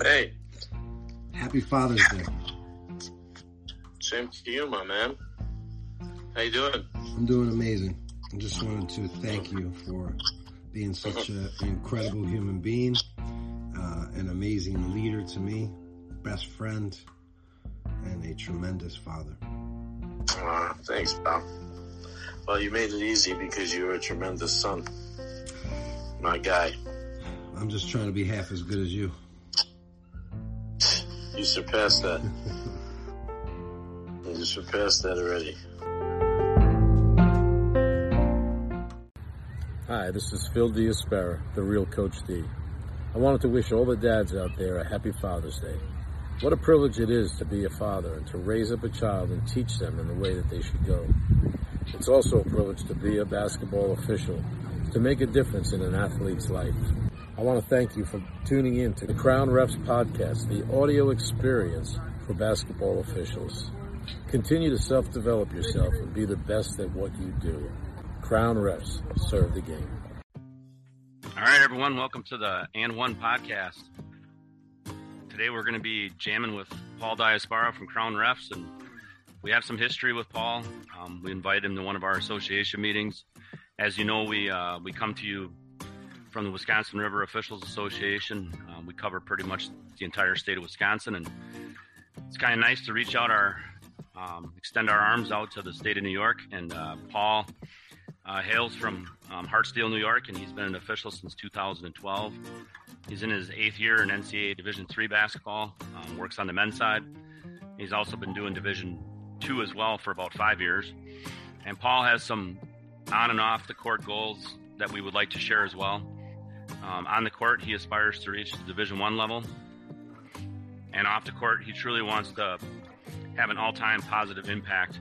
Hey. Happy Father's Day. Same to you, my man. How you doing? I'm doing amazing. I just wanted to thank you for being such an incredible human being, uh, an amazing leader to me, best friend, and a tremendous father. Uh, thanks, pal. Well, you made it easy because you were a tremendous son. My guy. I'm just trying to be half as good as you. You surpassed that. you surpassed that already. Hi, this is Phil Diaspera, the real Coach D. I wanted to wish all the dads out there a happy Father's Day. What a privilege it is to be a father and to raise up a child and teach them in the way that they should go. It's also a privilege to be a basketball official, to make a difference in an athlete's life. I want to thank you for tuning in to the Crown Refs podcast, the audio experience for basketball officials. Continue to self-develop yourself and be the best at what you do. Crown Refs serve the game. All right, everyone, welcome to the And One podcast. Today we're going to be jamming with Paul Diaspora from Crown Refs, and we have some history with Paul. Um, we invited him to one of our association meetings. As you know, we uh, we come to you from the Wisconsin River Officials Association. Uh, we cover pretty much the entire state of Wisconsin, and it's kind of nice to reach out our um, extend our arms out to the state of New York. And uh, Paul uh, hails from um, Hartsdale, New York, and he's been an official since 2012. He's in his eighth year in NCAA Division three basketball. Um, works on the men's side. He's also been doing Division two as well for about five years. And Paul has some on and off the court goals that we would like to share as well. Um, on the court, he aspires to reach the Division one level, and off the court, he truly wants to have an all-time positive impact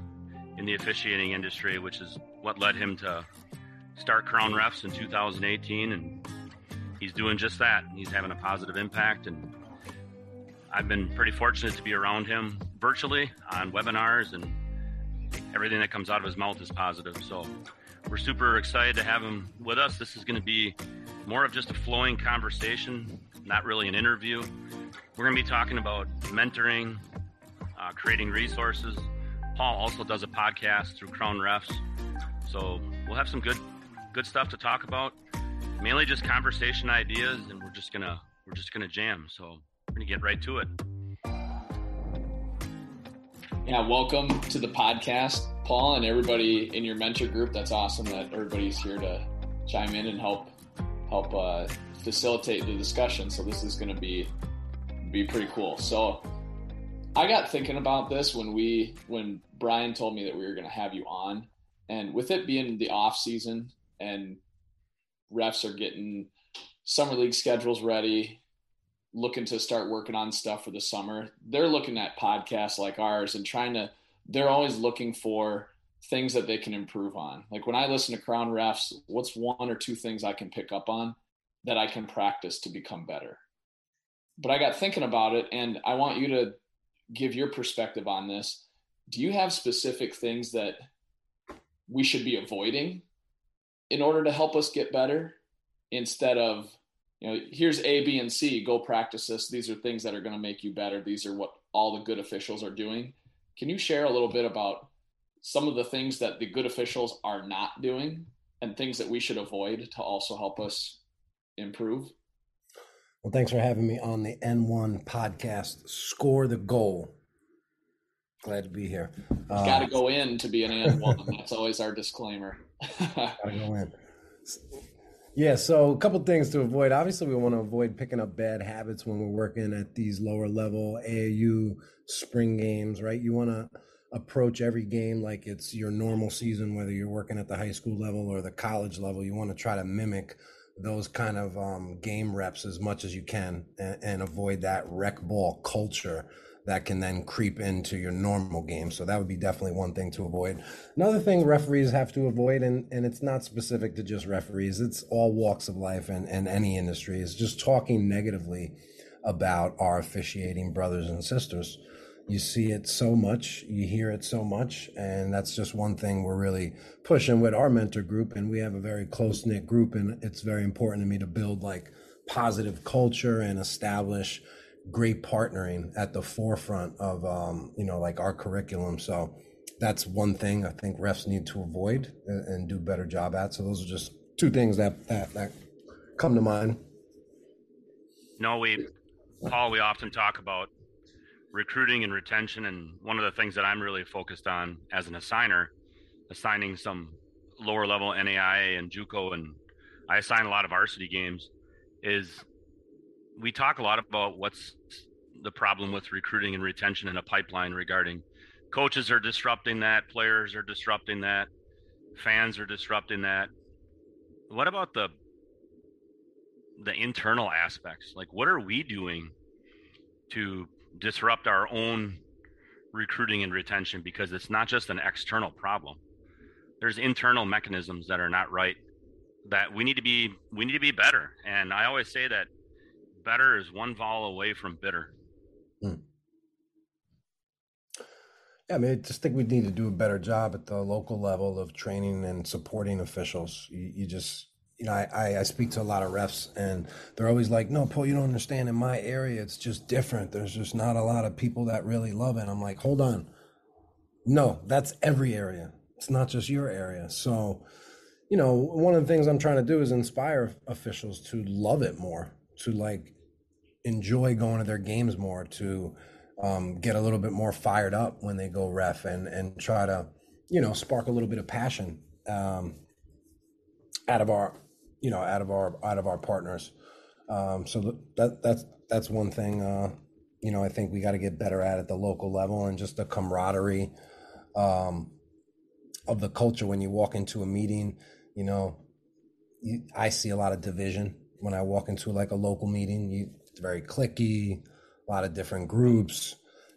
in the officiating industry, which is what led him to start Crown Refs in 2018, and he's doing just that. He's having a positive impact, and I've been pretty fortunate to be around him virtually on webinars, and everything that comes out of his mouth is positive. So we're super excited to have him with us. This is going to be more of just a flowing conversation, not really an interview. We're going to be talking about mentoring, uh, creating resources. Paul also does a podcast through Crown Refs, so we'll have some good good stuff to talk about. Mainly just conversation ideas, and we're just gonna we're just gonna jam. So we're gonna get right to it. Yeah, welcome to the podcast, Paul, and everybody in your mentor group. That's awesome that everybody's here to chime in and help help uh, facilitate the discussion. So this is going to be be pretty cool. So I got thinking about this when we when Brian told me that we were going to have you on, and with it being the off season and refs are getting summer league schedules ready, looking to start working on stuff for the summer. They're looking at podcasts like ours and trying to. They're always looking for things that they can improve on. Like when I listen to Crown Refs, what's one or two things I can pick up on that I can practice to become better? But I got thinking about it and I want you to give your perspective on this. Do you have specific things that we should be avoiding in order to help us get better instead of, you know, here's A, B, and C, go practice this. These are things that are going to make you better. These are what all the good officials are doing. Can you share a little bit about some of the things that the good officials are not doing and things that we should avoid to also help us improve? Well, thanks for having me on the And One podcast. Score the goal. Glad to be here. Uh, Got to go in to be an N1. That's always our disclaimer. Got to go in. Yeah, so a couple things to avoid. Obviously, we want to avoid picking up bad habits when we're working at these lower level AAU spring games, right? You want to approach every game like it's your normal season, whether you're working at the high school level or the college level. You want to try to mimic those kind of um, game reps as much as you can and, and, avoid that rec ball culture that can then creep into your normal game. So that would be definitely one thing to avoid. Another thing referees have to avoid, and, and it's not specific to just referees, it's all walks of life and, and any industry, is just talking negatively about our officiating brothers and sisters you see it so much, you hear it so much, and that's just one thing we're really pushing with our mentor group. And we have a very close knit group, and it's very important to me to build like positive culture and establish great partnering at the forefront of um, you know like our curriculum. So that's one thing I think refs need to avoid and, and do better job at. So those are just two things that that that come to mind. No, we Paul, we often talk about recruiting and retention, and one of the things that I'm really focused on as an assigner, assigning some lower level NAIA and JUCO, and I assign a lot of varsity games, is we talk a lot about what's the problem with recruiting and retention in a pipeline regarding coaches are disrupting that, players are disrupting that, fans are disrupting that. What about the the internal aspects? Like what are we doing to disrupt our own recruiting and retention because it's not just an external problem. There's internal mechanisms that are not right that we need to be we need to be better. And I always say that better is one vowel away from bitter. Hmm. Yeah, I mean, I just think we need to do a better job at the local level of training and supporting officials. You, you just you know, I, I speak to a lot of refs and they're always like, no, Paul, you don't understand. In my area, it's just different. There's just not a lot of people that really love it. I'm like, hold on. No, that's every area. It's not just your area. So, you know, one of the things I'm trying to do is inspire officials to love it more, to like enjoy going to their games more, to um, get a little bit more fired up when they go ref and, and try to, you know, spark a little bit of passion um, out of our you know out of our out of our partners. Um, so that that's that's one thing. Uh, you know, I think we got to get better at at the local level and just the camaraderie um, of the culture when you walk into a meeting. You know, you, I see a lot of division when I walk into like a local meeting. You, it's very clicky, a lot of different groups,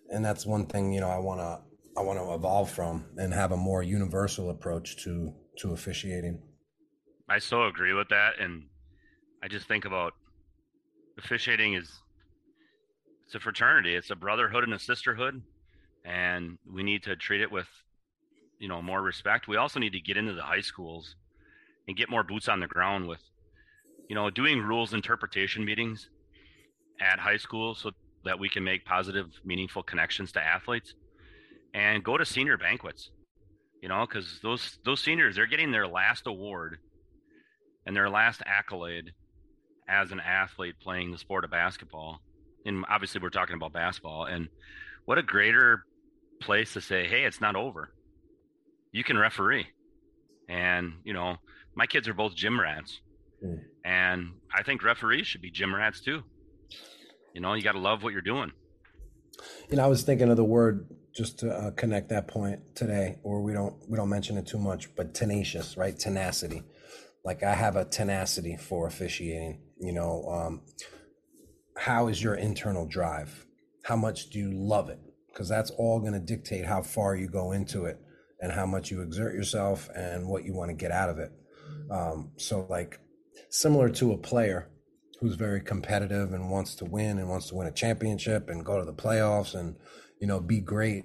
and that's one thing. You know, I want to I want to evolve from and have a more universal approach to to officiating. I so agree with that, and I just think about officiating is it's a fraternity, it's a brotherhood and a sisterhood, and we need to treat it with you know more respect. We also need to get into the high schools and get more boots on the ground with you know doing rules interpretation meetings at high school so that we can make positive meaningful connections to athletes and go to senior banquets you know because those those seniors they're getting their last award and their last accolade as an athlete playing the sport of basketball. And obviously, we're talking about basketball. And what a greater place to say, hey, it's not over. You can referee. And, you know, my kids are both gym rats. Mm. And I think referees should be gym rats too. You know, you got to love what you're doing. You know, I was thinking of the word just to uh, connect that point today, or we don't we don't mention it too much, but tenacious, right? Tenacity like I have a tenacity for officiating. You know, um, how is your internal drive? How much do you love it? Because that's all going to dictate how far you go into it and how much you exert yourself and what you want to get out of it. Um, so, like, similar to a player who's very competitive and wants to win and wants to win a championship and go to the playoffs and, you know, be great,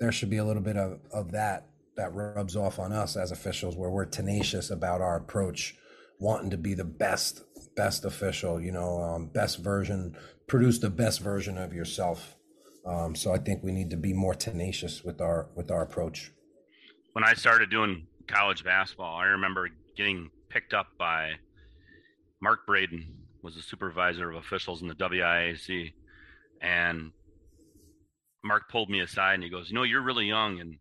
there should be a little bit of, of that that rubs off on us as officials where we're tenacious about our approach wanting to be the best best official you know um, best version produce the best version of yourself. Um, so i think we need to be more tenacious with our with our approach. When i started doing college basketball i remember getting picked up by mark braden was the supervisor of officials in the wiac and mark pulled me aside and he goes you know you're really young and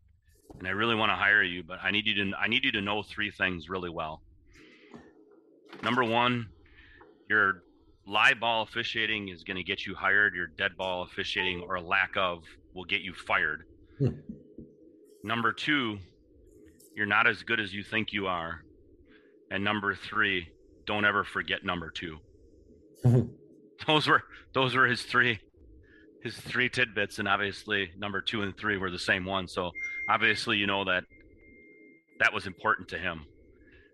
and I really want to hire you, but I need you to I need you to know three things really well. Number one, your live ball officiating is going to get you hired. Your dead ball officiating or lack of will get you fired. Hmm. Number two, you're not as good as you think you are. And number three, don't ever forget number 2 those were those were his three his three tidbits, and obviously number two and three were the same one. So obviously, you know that that was important to him,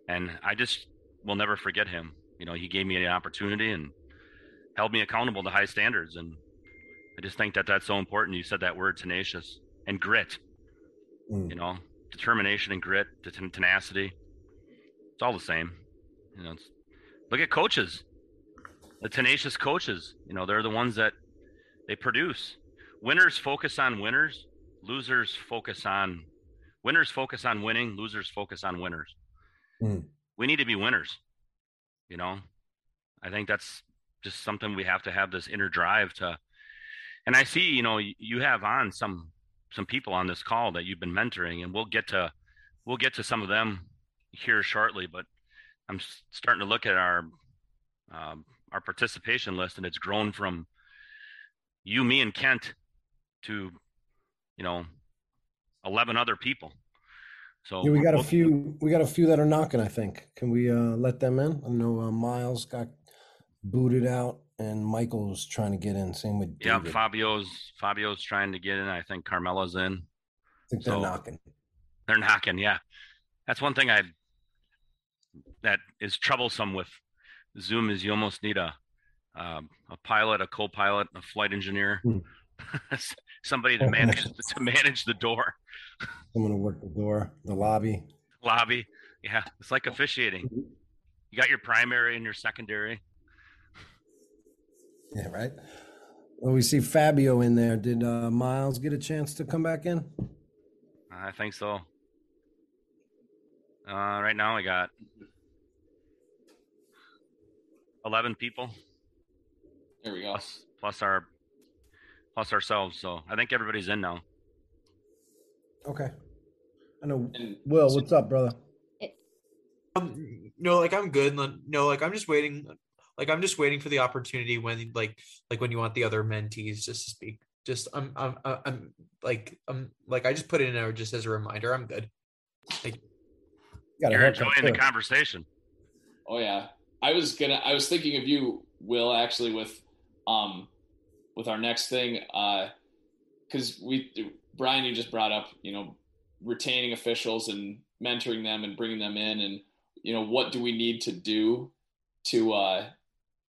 and I just will never forget him. You know, he gave me an opportunity and held me accountable to high standards, and I just think that that's so important. You said that word tenacious and grit. Mm. You know, determination and grit, tenacity. It's all the same. You know, look at coaches, the tenacious coaches. You know, they're the ones that they produce. Winners focus on winners, losers focus on winners focus on winning, losers focus on winners. Mm. We need to be winners. You know, I think that's just something we have to have this inner drive to. And I see, you know, you have on some some people on this call that you've been mentoring, and we'll get to we'll get to some of them here shortly. But I'm starting to look at our um, our participation list, and it's grown from you, me, and Kent to you know eleven other people. So yeah, we got a few. We got a few that are knocking. I think. Can we uh, let them in? I know uh, Miles got booted out, and Michael's trying to get in. Same with David. yeah, Fabio's Fabio's trying to get in. I think Carmela's in. I think they're knocking. They're knocking. Yeah, that's one thing I that is troublesome with Zoom is you almost need a um, a pilot, a co-pilot, a flight engineer, hmm. somebody to manage to manage the door. Someone to work the door, the lobby. Lobby, yeah, it's like officiating. You got your primary and your secondary. Yeah, right. Well, we see Fabio in there. Did uh, Miles get a chance to come back in? I think so. Uh, right now, we got 11 people. There we go. Plus, plus our plus ourselves. So I think everybody's in now. Okay. I know. And Will, what's up, brother? Um, no, like I'm good. No, like I'm just waiting like i'm just waiting for the opportunity when like like when you want the other mentees just to speak just i'm i'm i'm like i'm like i just put it in there just as a reminder i'm good like, you're enjoying the conversation oh yeah i was gonna i was thinking of you will actually with um with our next thing uh because we brian you just brought up you know retaining officials and mentoring them and bringing them in and you know what do we need to do to uh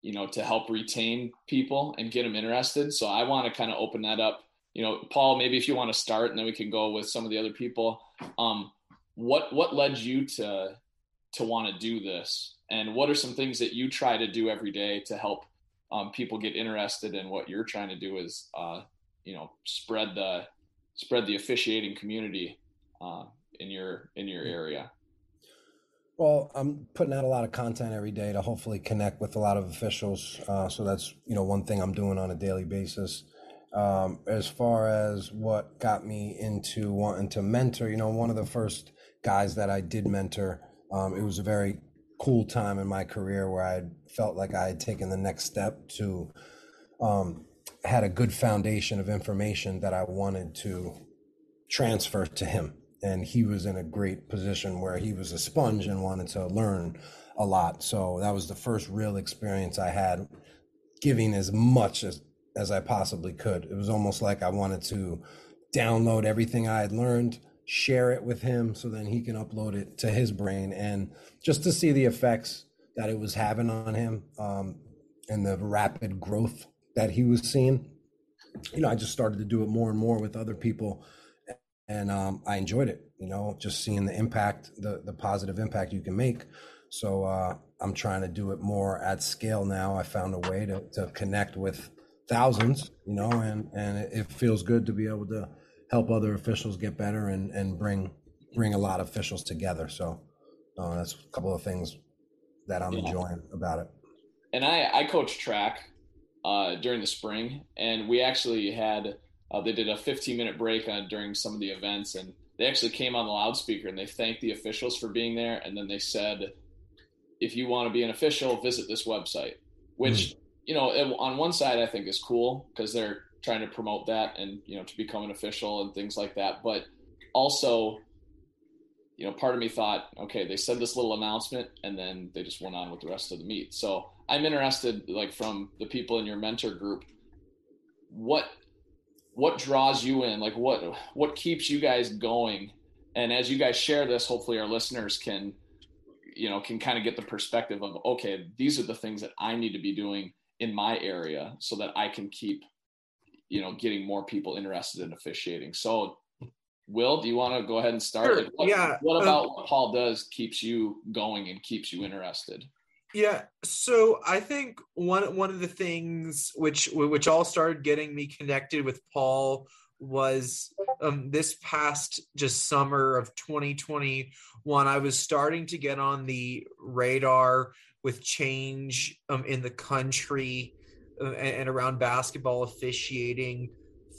you know, to help retain people and get them interested. So I want to kind of open that up. You know, Paul, maybe if you want to start, and then we can go with some of the other people. Um, what what led you to to want to do this, and what are some things that you try to do every day to help um, people get interested in what you're trying to do? Is uh, you know spread the spread the officiating community uh, in your in your area. Well, I'm putting out a lot of content every day to hopefully connect with a lot of officials. Uh, so that's you know one thing I'm doing on a daily basis. Um, as far as what got me into wanting to mentor, you know, one of the first guys that I did mentor, um, it was a very cool time in my career where I felt like I had taken the next step to um, had a good foundation of information that I wanted to transfer to him and he was in a great position where he was a sponge and wanted to learn a lot. So that was the first real experience I had giving as much as as I possibly could. It was almost like I wanted to download everything I had learned, share it with him so then he can upload it to his brain and just to see the effects that it was having on him um, and the rapid growth that he was seeing. You know, I just started to do it more and more with other people and um, I enjoyed it. You know, just seeing the impact, the the positive impact you can make. So uh, I'm trying to do it more at scale now. I found a way to to connect with thousands. You know, and and it feels good to be able to help other officials get better and and bring bring a lot of officials together. So uh, that's a couple of things that I'm yeah. enjoying about it. And I I coach track uh, during the spring, and we actually had uh, they did a 15 minute break on during some of the events, and they actually came on the loudspeaker and they thanked the officials for being there, and then they said, "If you want to be an official, visit this website." Which mm. you know, on one side, I think is cool because they're trying to promote that and you know to become an official and things like that, but also you know, part of me thought, okay, they said this little announcement and then they just went on with the rest of the meet. So I'm interested, like from the people in your mentor group, what what draws you in? Like what what keeps you guys going? And as you guys share this hopefully our listeners can you know can kind of get the perspective of okay these are the things that i need to be doing in my area so that i can keep you know getting more people interested in officiating so will do you want to go ahead and start sure. like what, yeah what about um, what paul does keeps you going and keeps you interested Yeah, so I think one one of the things which which all started getting me connected with Paul was um, this past just summer of 2021. I was starting to get on the radar with change um, in the country and, and around basketball officiating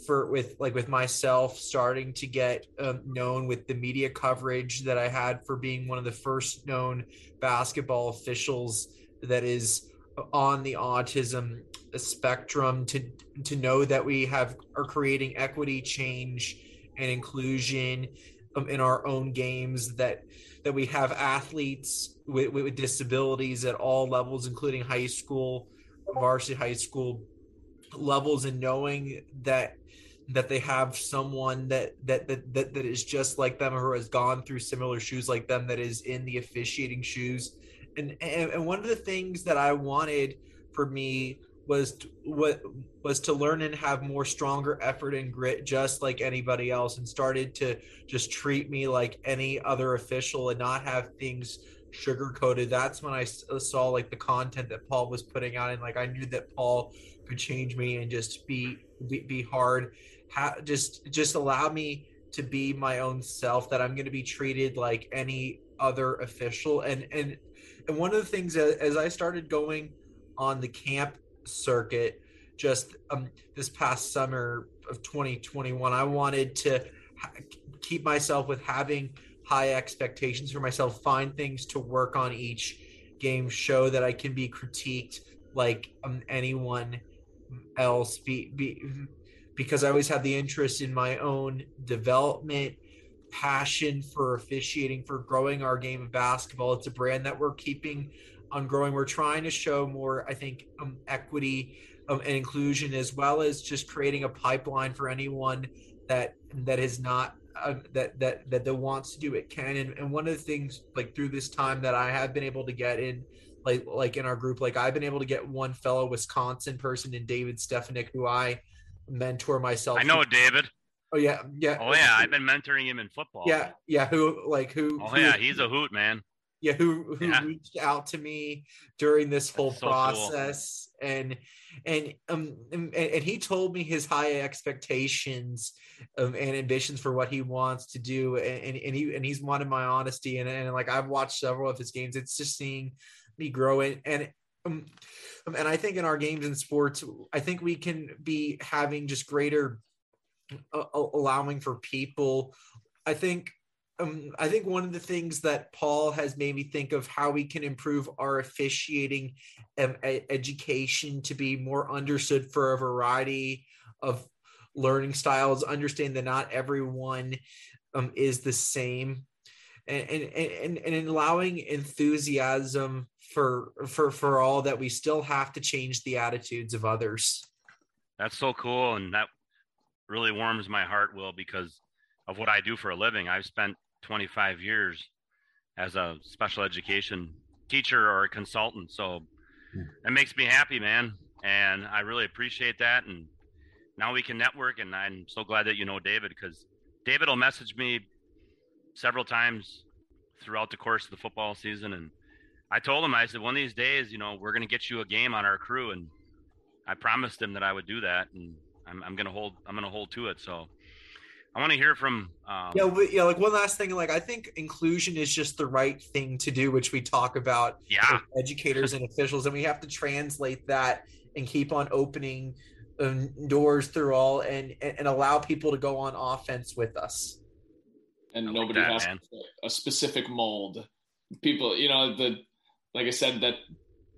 for with like with myself starting to get um, known with the media coverage that I had for being one of the first known basketball officials that is on the autism spectrum to to know that we have are creating equity change and inclusion um, in our own games that that we have athletes with, with disabilities at all levels including high school varsity high school levels and knowing that that they have someone that, that that that that is just like them or has gone through similar shoes like them that is in the officiating shoes. And and, and one of the things that i wanted for me was what was to learn and have more stronger effort and grit just like anybody else and started to just treat me like any other official and not have things sugar coated that's when i saw like the content that paul was putting out and like i knew that paul could change me and just be be, be hard. Ha- just just allow me to be my own self that i'm going to be treated like any other official. And and and one of the things as i started going on the camp circuit just um, this past summer of 2021 i wanted to ha- keep myself with having high expectations for myself find things to work on each game show that i can be critiqued like um, anyone else be, be because I always have the interest in my own development, passion for officiating, for growing our game of basketball. It's a brand that we're keeping on growing. We're trying to show more, I think, um, equity um, and inclusion, as well as just creating a pipeline for anyone that that is not uh, that that that that wants to do it can. And, and one of the things, like through this time, that I have been able to get in like like in our group like i've been able to get one fellow wisconsin person in david stefanik who i mentor myself. I know David. Oh yeah, yeah. Oh yeah, I've been mentoring him in football. Yeah, yeah. Who like who? Oh who, yeah, he's a hoot, man. Yeah, who who yeah. reached out to me during this whole so process cool. and and um and, and, he told me his high expectations um, and ambitions for what he wants to do and, and he and he's wanted my honesty and, and like I've watched several of his games. It's just seeing me grow and and um, um, and I think in our games and sports, I think we can be having just greater uh, allowing for people. I think um, I think one of the things that Paul has made me think of how we can improve our officiating um, education to be more understood for a variety of learning styles. Understand that not everyone um, is the same, and and and, and allowing enthusiasm for for for all that we still have to change the attitudes of others that's so cool and that really warms my heart will because of what i do for a living i've spent 25 years as a special education teacher or a consultant so hmm. it makes me happy man and i really appreciate that and now we can network and i'm so glad that you know david because david will message me several times throughout the course of the football season and I told him, I said, one of these days, you know, we're going to get you a game on our crew. And I promised him that I would do that. And I'm, I'm going to hold, I'm going to hold to it. So I want to hear from. Um, yeah. Yeah. Like one last thing, like I think inclusion is just the right thing to do, which we talk about yeah. educators and officials. And we have to translate that and keep on opening um, doors through all and, and, and allow people to go on offense with us. And I nobody like that, has man. a specific mold. People, you know, the like I said, that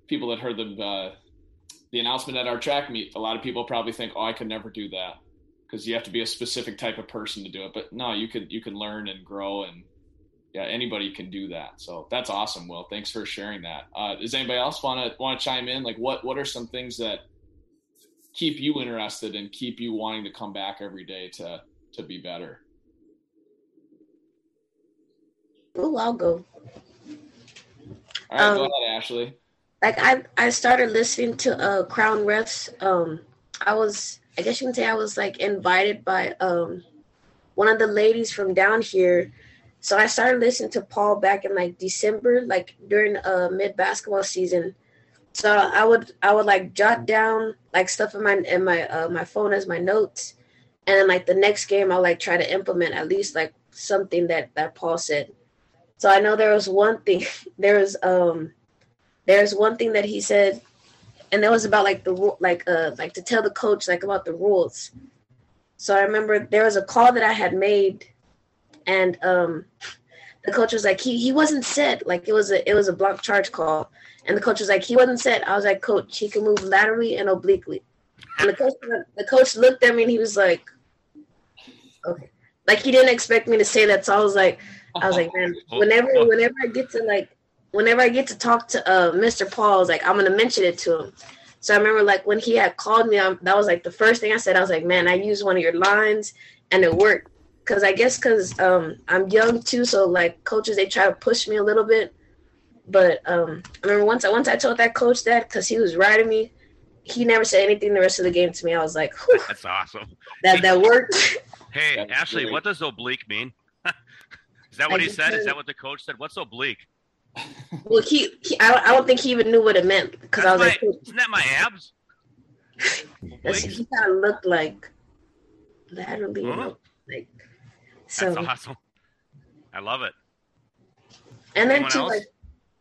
people that heard the uh, the announcement at our track meet, a lot of people probably think, "Oh, I could never do that," because you have to be a specific type of person to do it. But no, you could you can learn and grow, and yeah, anybody can do that. So that's awesome, Will. Thanks for sharing that. Uh, does anybody else want to want to chime in? Like, what what are some things that keep you interested and keep you wanting to come back every day to to be better? Oh, I'll go. All right, um, go ahead, Ashley. Like I, I started listening to uh, Crown Refs. Um, I was, I guess you can say, I was like invited by um, one of the ladies from down here, So I started listening to Paul back in like December, like during uh mid basketball season. So I would I would like jot down like stuff in my in my uh, my phone as my notes, and then like the next game I'll like try to implement at least like something that that Paul said. So I know there was one thing there was um there's one thing that he said, and it was about like the rule like uh like to tell the coach like about the rules. So I remember there was a call that I had made, and um the coach was like he he wasn't set like it was a it was a block charge call and the coach was like, he wasn't set. I was like, coach, he can move laterally and obliquely. And the coach, the coach looked at me and he was like, okay. Like he didn't expect me to say that. So I was like, I was like, man, whenever, whenever I get to like, whenever I get to talk to uh, Mr. Paul, I was like, I'm gonna mention it to him. So I remember like when he had called me, um, that was like the first thing I said. I was like, man, I used one of your lines and it worked. Cause I guess cause um, I'm young too, so like coaches they try to push me a little bit but um, I remember once I once I told that coach that because he was riding me, he never said anything the rest of the game to me. I was like, "That's awesome." That that worked. hey, Ashley, what does oblique mean? Is that what he said? Is that what the coach said? What's oblique? Well, he, he I, I don't think he even knew what it meant because I was my, like, "Isn't that my abs?" he kind of looked like laterally, huh? like so. That's awesome. I love it. And then too, like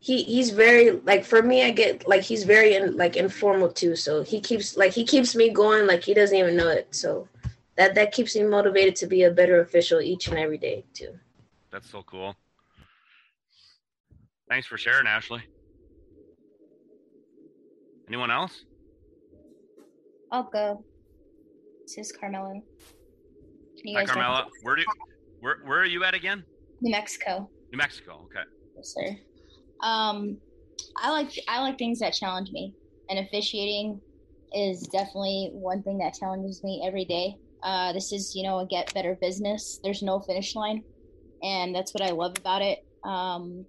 he he's very like for me i get like he's very in, like informal too so he keeps like he keeps me going like he doesn't even know it so that that keeps me motivated to be a better official each and every day too that's so cool thanks for sharing ashley. Anyone else? I'll go. This is carmela. Hi, carmela. where do where, where are you at again? New mexico. New mexico okay. Yes sir. Um, I like I like things that challenge me, and officiating is definitely one thing that challenges me every day. Uh, this is you know a get better business. There's no finish line, and that's what I love about it. Um,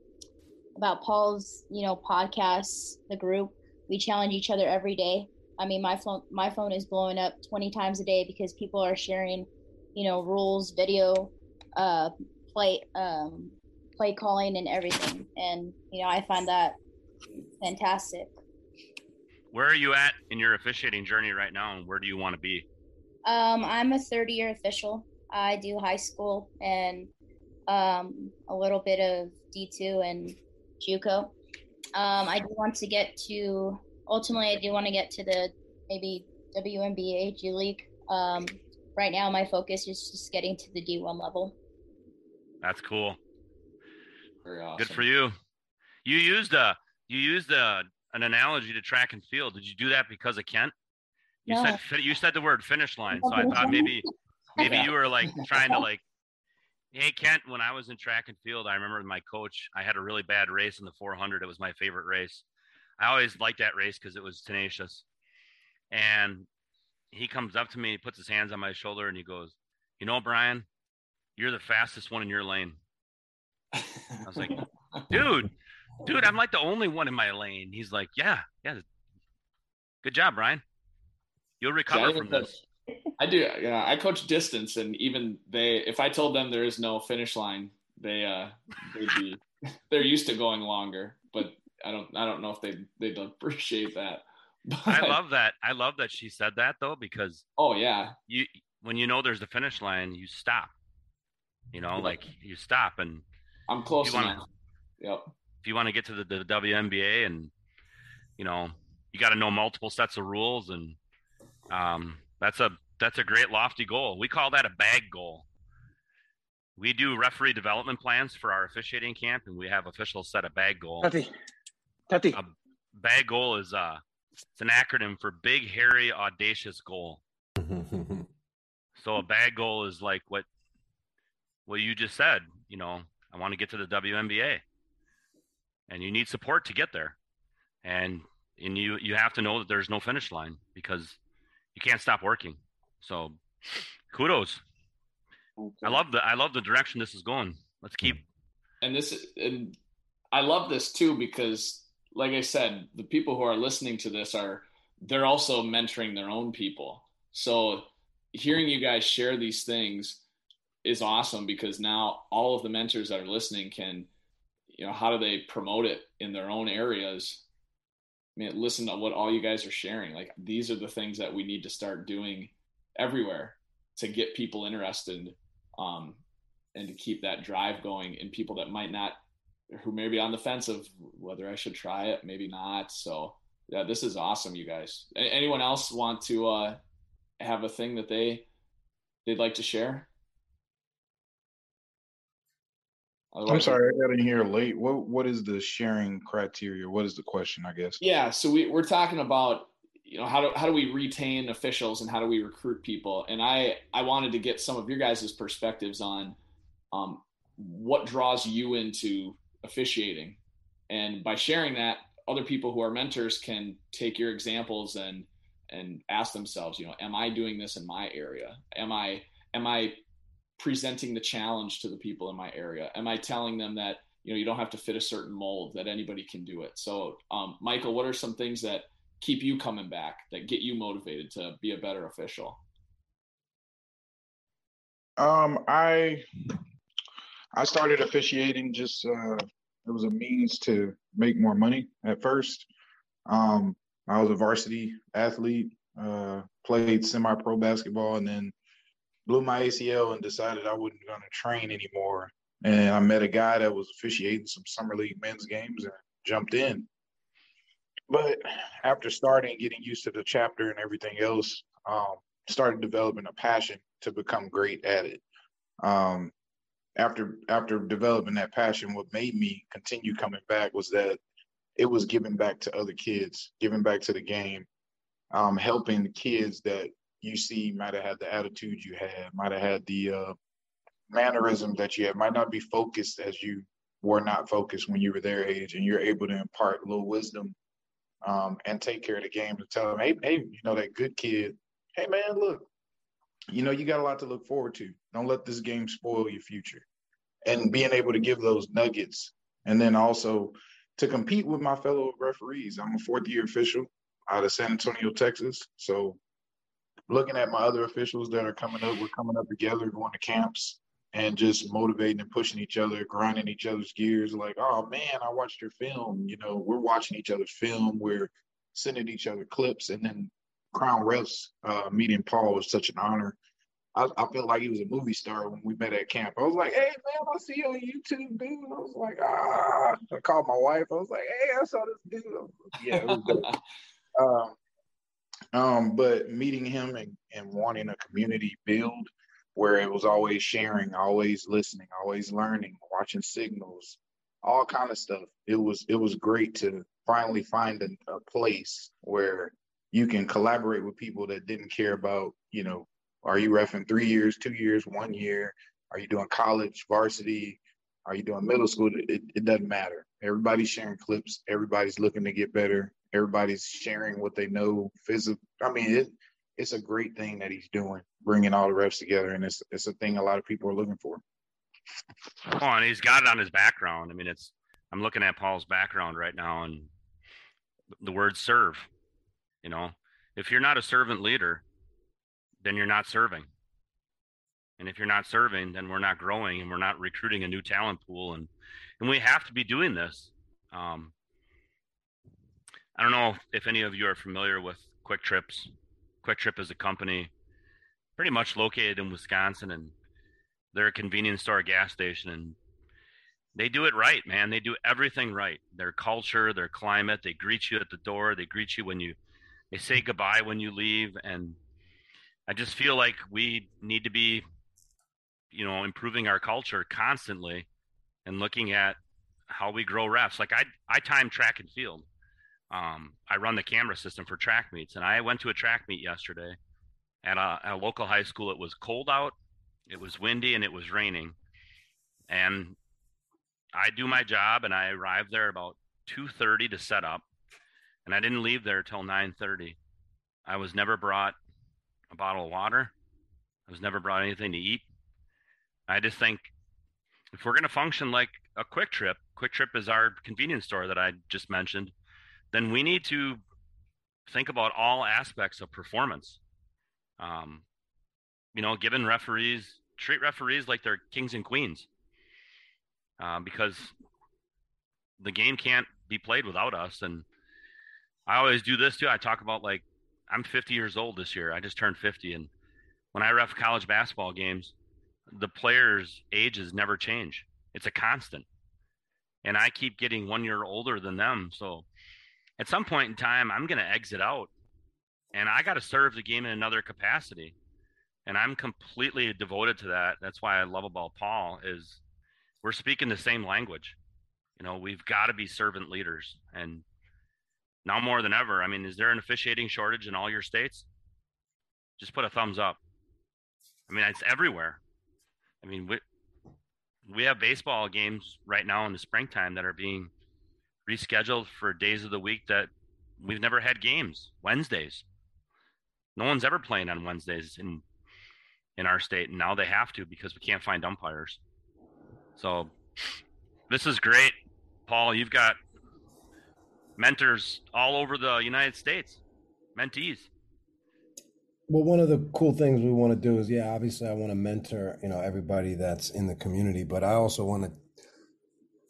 about Paul's you know podcasts, the group, we challenge each other every day. I mean, my phone my phone is blowing up 20 times a day because people are sharing, you know, rules, video, uh, play, um, play calling and everything. And, you know, I find that fantastic. Where are you at in your officiating journey right now and where do you want to be? Um, I'm a 30 year official. I do high school and um, a little bit of D2 and JUCO. Um, I do want to get to, ultimately, I do want to get to the maybe WNBA G League. Um, right now, my focus is just getting to the D1 level. That's cool. Very awesome. Good for you. You used a you used a an analogy to track and field. Did you do that because of Kent? You said you said the word finish line, so I thought maybe maybe you were like trying to like, hey Kent. When I was in track and field, I remember my coach. I had a really bad race in the 400. It was my favorite race. I always liked that race because it was tenacious. And he comes up to me, he puts his hands on my shoulder, and he goes, "You know, Brian, you're the fastest one in your lane." I was like, dude, dude, I'm like the only one in my lane. He's like, yeah, yeah. Good job, Brian. You'll recover yeah, from this. I do. Yeah, I coach distance, and even they, if I told them there is no finish line, they, uh, they'd be, they're used to going longer. But I don't, I don't know if they, they'd appreciate that. But, I love that. I love that she said that though, because oh yeah, you when you know there's a finish line, you stop. You know, like you stop and I'm close wanna. Yep. If you want to get to the, the WNBA and you know, you got to know multiple sets of rules and um, that's a that's a great lofty goal. We call that a BHAG goal. We do referee development plans for our officiating camp, and we have officials set a BHAG goal. Tati, Tati. A BHAG goal is uh, it's an acronym for big, hairy, audacious goal. so a BHAG goal is like what what you just said. You know, I want to get to the WNBA. And you need support to get there. And and you you have to know that there's no finish line because you can't stop working. So kudos. Okay. I love the I love the direction this is going. Let's keep and this and I love this too because like I said, the people who are listening to this are they're also mentoring their own people. So hearing you guys share these things is awesome because now all of the mentors that are listening can, you know, how do they promote it in their own areas? Mean, listen to what all you guys are sharing. Like these are the things that we need to start doing everywhere to get people interested um, and to keep that drive going in people that might not, who may be on the fence of whether I should try it, maybe not. So yeah, this is awesome, you guys. Anyone else want to uh, have a thing that they they'd like to share? I'm sorry, I got in here late. What what is the sharing criteria? What is the question? I guess. Yeah, so we we're talking about you know how do how do we retain officials and how do we recruit people? And I I wanted to get some of your guys' perspectives on um, what draws you into officiating, and by sharing that, other people who are mentors can take your examples and and ask themselves, you know, am I doing this in my area? Am I am I presenting the challenge to the people in my area? Am I telling them that you know you don't have to fit a certain mold that anybody can do it? So, um, Michael, what are some things that keep you coming back that get you motivated to be a better official? Um, I I started officiating just uh, it was a means to make more money at first. Um, I was a varsity athlete, uh, played semi-pro basketball, and then blew my ACL and decided I wasn't going to train anymore. And I met a guy that was officiating some summer league men's games and jumped in. But after starting, getting used to the chapter and everything else, um, started developing a passion to become great at it. Um, after after developing that passion, what made me continue coming back was that it was giving back to other kids, giving back to the game, um, helping the kids that you see might have had the attitude you had, might have had the uh, mannerism that you had, might not be focused as you were not focused when you were their age, and you're able to impart a little wisdom um, and take care of the game to tell them, hey, hey, you know that good kid, hey man, look, you know you got a lot to look forward to. Don't let this game spoil your future, and being able to give those nuggets, and then also to compete with my fellow referees. I'm a fourth year official out of San Antonio, Texas, so looking at my other officials that are coming up, we're coming up together, going to camps and just motivating and pushing each other, grinding each other's gears. Like, oh man, I watched your film. You know, we're watching each other's film. We're sending each other clips, and then Crown Refs uh, meeting Paul was such an honor. I, I felt like he was a movie star when we met at camp. I was like, "Hey man, I see you on YouTube, dude." I was like, "Ah!" I called my wife. I was like, "Hey, I saw this dude." Yeah, it was good. um, um, but meeting him and, and wanting a community build where it was always sharing, always listening, always learning, watching signals, all kind of stuff. It was it was great to finally find a, a place where you can collaborate with people that didn't care about, you know, are you refing three years, two years, one year? Are you doing college, varsity? Are you doing middle school? It, it doesn't matter. Everybody's sharing clips. Everybody's looking to get better everybody's sharing what they know. Physical. I mean, it, it's a great thing that he's doing, bringing all the refs together, and it's it's a thing a lot of people are looking for. Oh, and he's got it on his background. I mean, it's I'm looking at Paul's background right now, and the word serve. You know, if you're not a servant leader, then you're not serving. And if you're not serving, then we're not growing and we're not recruiting a new talent pool. And and we have to be doing this. Um, I don't know if any of you are familiar with QuikTrips. Quick Trip is a company pretty much located in Wisconsin, and they're a convenience store gas station, and they do it right, man. They do everything right. Their culture, their climate, they greet you at the door, they greet you when you, they say goodbye when you leave, and I just feel like we need to be, you know, improving our culture constantly, and looking at how we grow refs. Like I, I time track and field um, I run the camera system for track meets, and I went to a track meet yesterday at a, at a local high school. It was cold out, it was windy, and it was raining. And I do my job, and I arrived there about 2:30 to set up, and I didn't leave there till 9:30. I was never brought a bottle of water. I was never brought anything to eat. I just think if we're going to function like a QuikTrip, Quick Trip is our convenience store that I just mentioned then we need to think about all aspects of performance. Um, you know, giving referees treat referees like they're kings and queens, uh, because the game can't be played without us. And I always do this too. I talk about like I'm 50 years old this year. I just turned 50, and when I ref college basketball games, the players' ages never change. It's a constant, and I keep getting one year older than them. So at some point in time, I'm going to exit out, and I got to serve the game in another capacity. And I'm completely devoted to that. That's why I love about Paul is we're speaking the same language. You know, we've got to be servant leaders, and now more than ever. I mean, is there an officiating shortage in all your states? Just put a thumbs up. I mean, it's everywhere. I mean, we we have baseball games right now in the springtime that are being rescheduled for days of the week that we've never had games. Wednesdays. No one's ever playing on Wednesdays in in our state, and now they have to because we can't find umpires. So this is great, Paul. You've got mentors all over the United States, mentees. Well, one of the cool things we want to do is, yeah, obviously, I want to mentor, you know, everybody that's in the community, but I also want to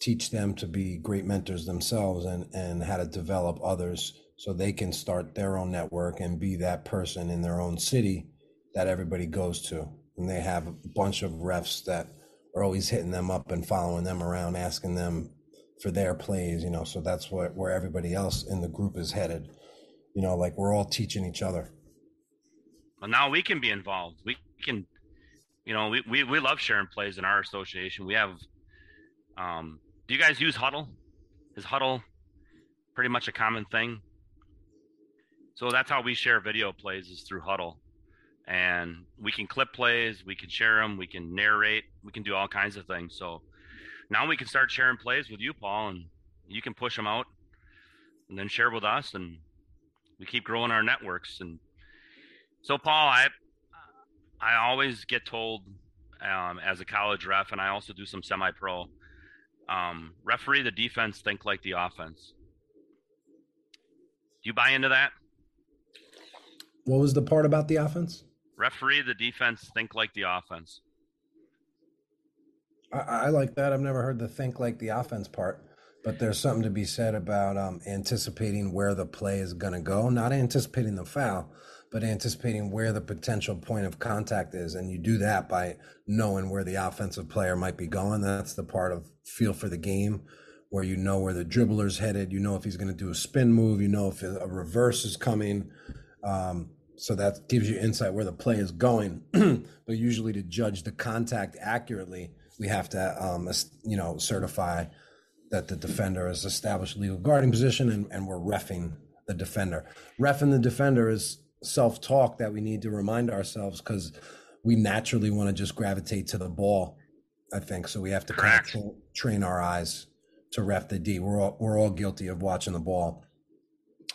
teach them to be great mentors themselves and and how to develop others so they can start their own network and be that person in their own city that everybody goes to. And they have a bunch of refs that are always hitting them up and following them around, asking them for their plays, you know. So that's what where everybody else in the group is headed. You know, like we're all teaching each other. Well, now we can be involved. We can, you know, we, we, we love sharing plays in our association. We have, um, you guys use Hudl? Is Hudl pretty much a common thing? So that's how we share video plays is through Hudl. And we can clip plays, we can share them, we can narrate, we can do all kinds of things. So now we can start sharing plays with you, Paul, and you can push them out and then share with us, and we keep growing our networks. And so, Paul, I I always get told um, as a college ref, and I also do some semi-pro. Um, referee the defense, think like the offense. Do you buy into that? What was the part about the offense? Referee the defense, think like the offense. I, I like that. I've never heard the think like the offense part, but there's something to be said about um, anticipating where the play is going to go, not anticipating the foul, but anticipating where the potential point of contact is. And you do that by knowing where the offensive player might be going. That's the part of feel for the game where you know where the dribbler's headed. You know if he's going to do a spin move. You know if a reverse is coming. Um, so that gives you insight where the play is going. but usually to judge the contact accurately, we have to, um, you know, certify that the defender has established legal guarding position and, and we're refing the defender. Refing the defender is self talk that we need to remind ourselves because we naturally want to just gravitate to the ball. I think so. We have to kind of train our eyes to ref the D. We're all we're all guilty of watching the ball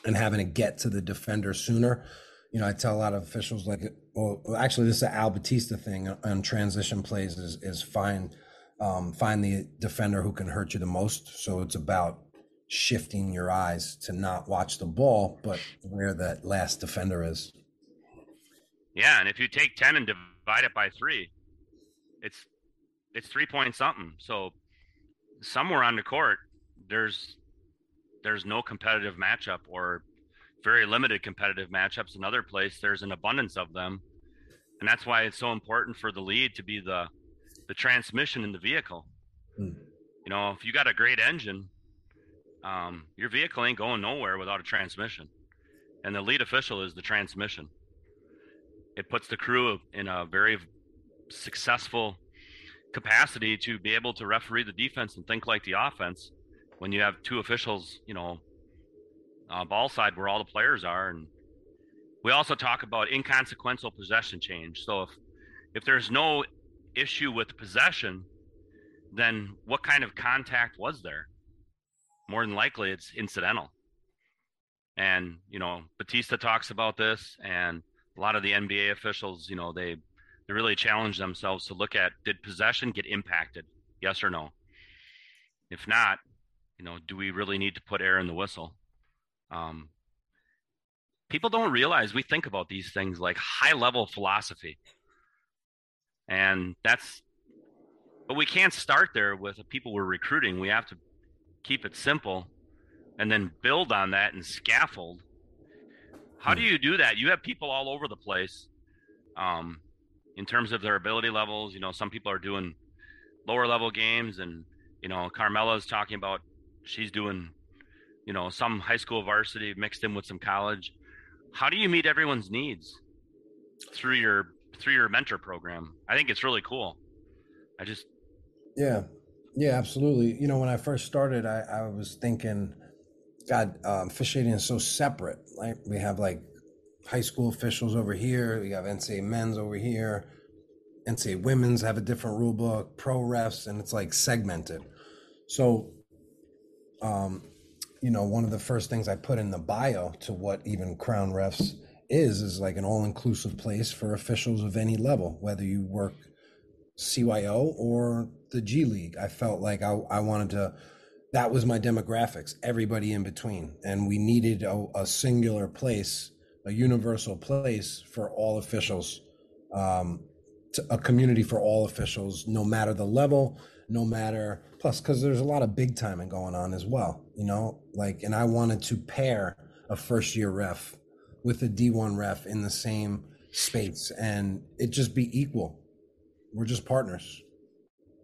and having to get to the defender sooner. You know, I tell a lot of officials like, well, actually, this is an Al Batista thing on transition plays is is find um, find the defender who can hurt you the most. So it's about shifting your eyes to not watch the ball, but where that last defender is. Yeah, and if you take ten and divide it by three, it's it's three point something. So somewhere on the court, there's there's no competitive matchup or very limited competitive matchups. Another place, there's an abundance of them, and that's why it's so important for the lead to be the the transmission in the vehicle. Mm. You know, if you got a great engine, um, your vehicle ain't going nowhere without a transmission. And the lead official is the transmission. It puts the crew in a very successful capacity to be able to referee the defense and think like the offense when you have two officials, you know, uh, ball side where all the players are. And we also talk about inconsequential possession change. So if if there's no issue with possession, then what kind of contact was there? More than likely, it's incidental. And you know, Batista talks about this, and a lot of the NBA officials, you know, they they really challenge themselves to look at did possession get impacted, yes or no? If not, you know, do we really need to put air in the whistle? Um, people don't realize we think about these things like high level philosophy and that's. But we can't start there with the people we're recruiting. We have to keep it simple, and then build on that and scaffold. How do you do that? You have people all over the place, um, in terms of their ability levels. You know, some people are doing lower level games, and you know, Carmela's talking about she's doing, you know, some high school varsity mixed in with some college. How do you meet everyone's needs through your through your mentor program? I think it's really cool. I just Yeah, yeah, absolutely. You know, when I first started, I, I was thinking, God, um, officiating is so separate. Like we have like high school officials over here, we have NCAA men's over here, NCAA women's have a different rule book, pro refs, and it's like segmented. So, um, you know, one of the first things I put in the bio to what even Crown Refs is is like an all-inclusive place for officials of any level, whether you work CYO or the G League. I felt like I, I wanted to. That was my demographics, everybody in between, and we needed a, a singular place, a universal place for all officials, um, to, a community for all officials, no matter the level, no matter plus because there's a lot of big timing going on as well you know like and i wanted to pair a first year ref with a d1 ref in the same space and it just be equal we're just partners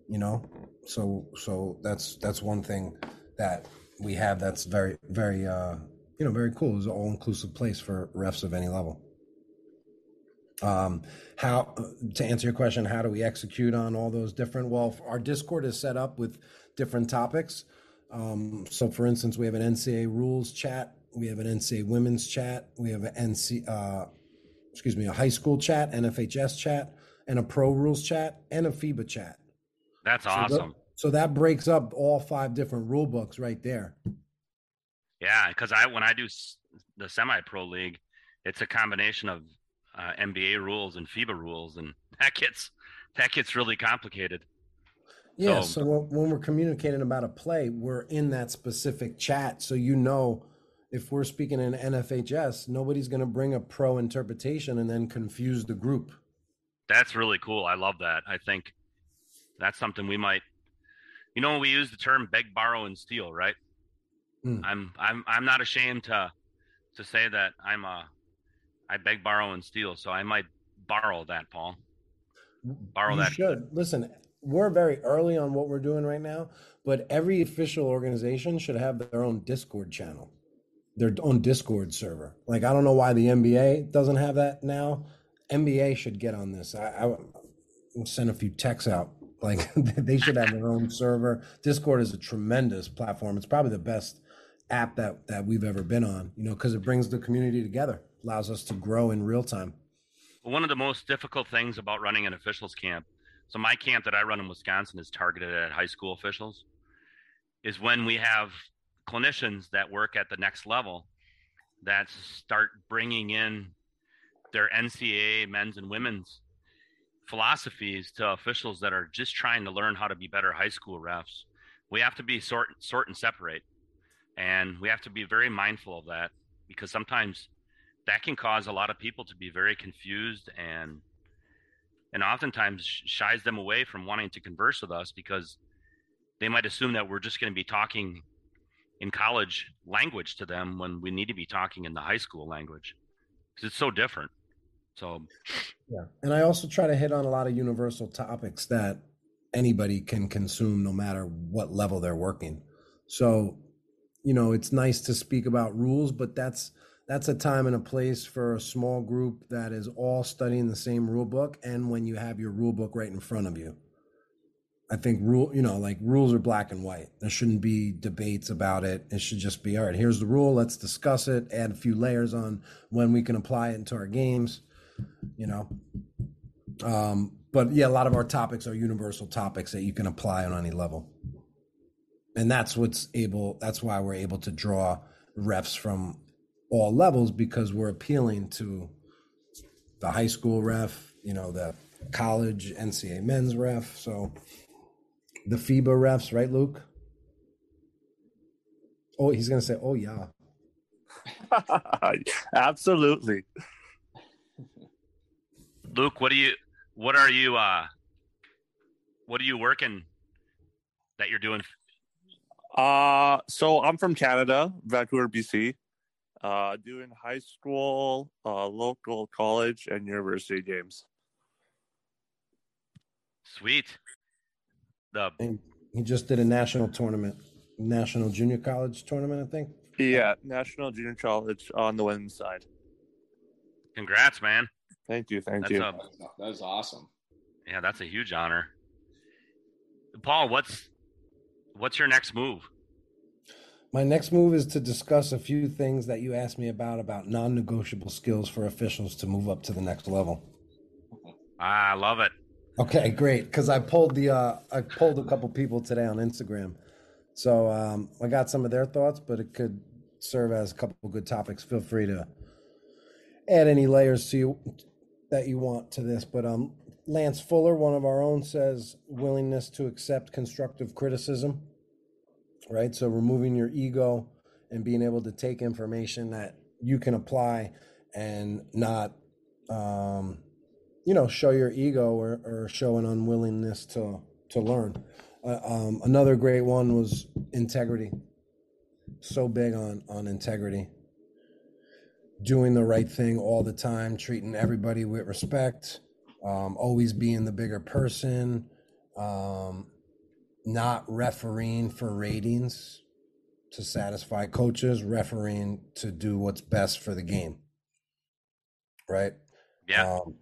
you know? So so that's that's one thing that we have that's very very uh you know very cool. It's an all-inclusive place for refs of any level. Um how to answer your question how do we execute on all those different well our discord is set up with different topics. Um so for instance we have an ncaa rules chat we have an ncaa women's chat we have an nc uh excuse me a high school chat nfhs chat and a pro rules chat and a fiba chat that's so awesome. that, so that breaks up all five different rule books right there Yeah, because I when I do the semi pro league, it's a combination of uh, NBA rules and FIBA rules, and that gets that gets really complicated. Yeah. So- So, when, when we're communicating about a play, we're in that specific chat. So you know, if we're speaking in NFHS, nobody's going to bring a pro interpretation and then confuse the group. That's really cool. I love that. I think that's something we might. You know, we use the term beg, borrow, and steal, right? Hmm. I'm I'm I'm not ashamed to to say that I'm a I beg, borrow, and steal. So I might borrow that, Paul. Borrow you that. should listen. We're very early on what we're doing right now, but every official organization should have their own Discord channel, their own Discord server. Like I don't know why the NBA doesn't have that now. NBA should get on this. I, I will send a few texts out. Like they should have their own server. Discord is a tremendous platform. It's probably the best app that that we've ever been on. You know, because it brings the community together, allows us to grow in real time. one of the most difficult things about running an officials camp so my camp that i run in wisconsin is targeted at high school officials is when we have clinicians that work at the next level that start bringing in their ncaa men's and women's philosophies to officials that are just trying to learn how to be better high school refs. We have to be sort sort and separate. And we have to be very mindful of that because sometimes that can cause a lot of people to be very confused and and oftentimes shies them away from wanting to converse with us because they might assume that we're just going to be talking in college language to them when we need to be talking in the high school language. Because it's so different so Yeah. And I also try to hit on a lot of universal topics that anybody can consume no matter what level they're working. So, you know, it's nice to speak about rules, but that's that's a time and a place for a small group that is all studying the same rule book and when you have your rule book right in front of you. I think rule, you know, like rules are black and white. There shouldn't be debates about it. It should just be all right, here's the rule, let's discuss it, add a few layers on when we can apply it into our games you know? Um but yeah a lot of our topics are universal topics that you can apply on any level. And that's what's able that's why we're able to draw refs from all levels because we're appealing to the high school ref you know the college ncaa men's ref. So the fiba refs right luke? Oh he's gonna say oh yeah. Absolutely. Luke what do you what are you? uh What are you working that you're doing? Uh, so I'm from Canada, Vancouver, BC. Uh, doing high school, uh, local college, and university games. Sweet. The And he just did a national tournament, national junior college tournament, I think. Yeah, National Junior College on the women's side. congrats, man. Thank you, thank That's you. a That awesome. yeah, that's a huge honor. Paul, what's what's your next move? My next move is to discuss a few things that you asked me about about non-negotiable skills for officials to move up to the next level. Ah, I love it. Okay, great. Because I pulled the uh, I pulled a couple people today on Instagram, so um, I got some of their thoughts, but it could serve as a couple of good topics. Feel free to add any layers to you that you want to this. But um, Lance Fuller, one of our own, says willingness to accept constructive criticism. Right, so removing your ego and being able to take information that you can apply and not um, you know show your ego or, or show an unwillingness to to learn uh, um, another great one was integrity so big on on integrity doing the right thing all the time treating everybody with respect um, always being the bigger person um, not refereeing for ratings to satisfy coaches refereeing to do what's best for the game right Yeah. um,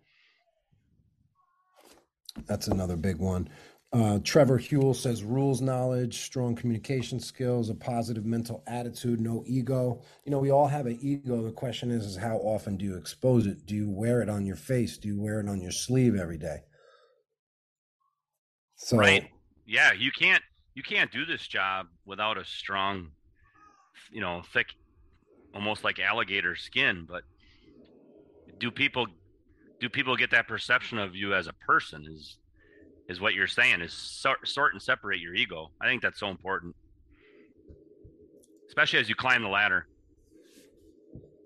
that's another big one. Uh, Trevor Huell says rules knowledge, strong communication skills, a positive mental attitude, no ego. You know, we all have an ego. The question is, is how often do you expose it? Do you wear it on your face? Do you wear it on your sleeve every day? So, right. Yeah, you can't you can't do this job without a strong, you know, thick, almost like alligator skin. But do people do people get that perception of you as a person? Is is what you're saying? Is sort, sort and separate your ego? I think that's so important, especially as you climb the ladder.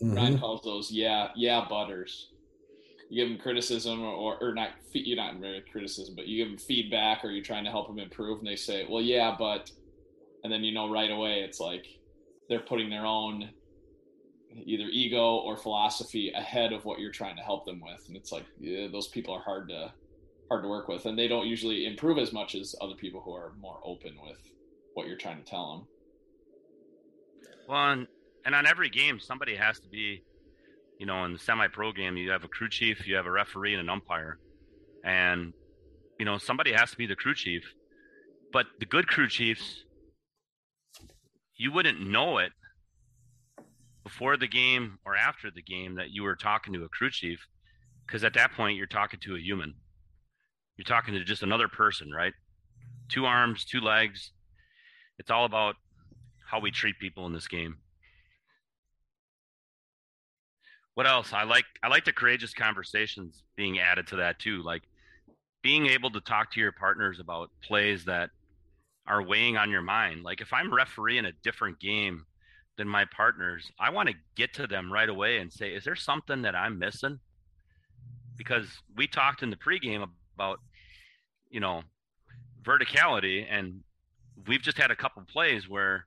Ryan Mhm. calls those yeah yeah butters. You give them criticism or or not you're not really criticism, but you give them feedback or you're trying to help them improve, and they say, "Well, yeah, but," and then you know right away it's like they're putting their own either ego or philosophy ahead of what you're trying to help them with, and it's like yeah, those people are hard to hard to work with, and they don't usually improve as much as other people who are more open with what you're trying to tell them. Well, and, and on every game, somebody has to be, you know, in the semi-pro game, you have a crew chief, you have a referee, and an umpire, and you know somebody has to be the crew chief. But the good crew chiefs, you wouldn't know it before the game or after the game that you were talking to a crew chief, because at that point you're talking to a human. You're talking to just another person, right? Two arms, two legs. It's all about how we treat people in this game. What else? I like I like the courageous conversations being added to that too. Like being able to talk to your partners about plays that are weighing on your mind. Like if I'm refereeing a different game than my partners, I want to get to them right away and say, is there something that I'm missing? Because we talked in the pregame about, you know, verticality and we've just had a couple plays where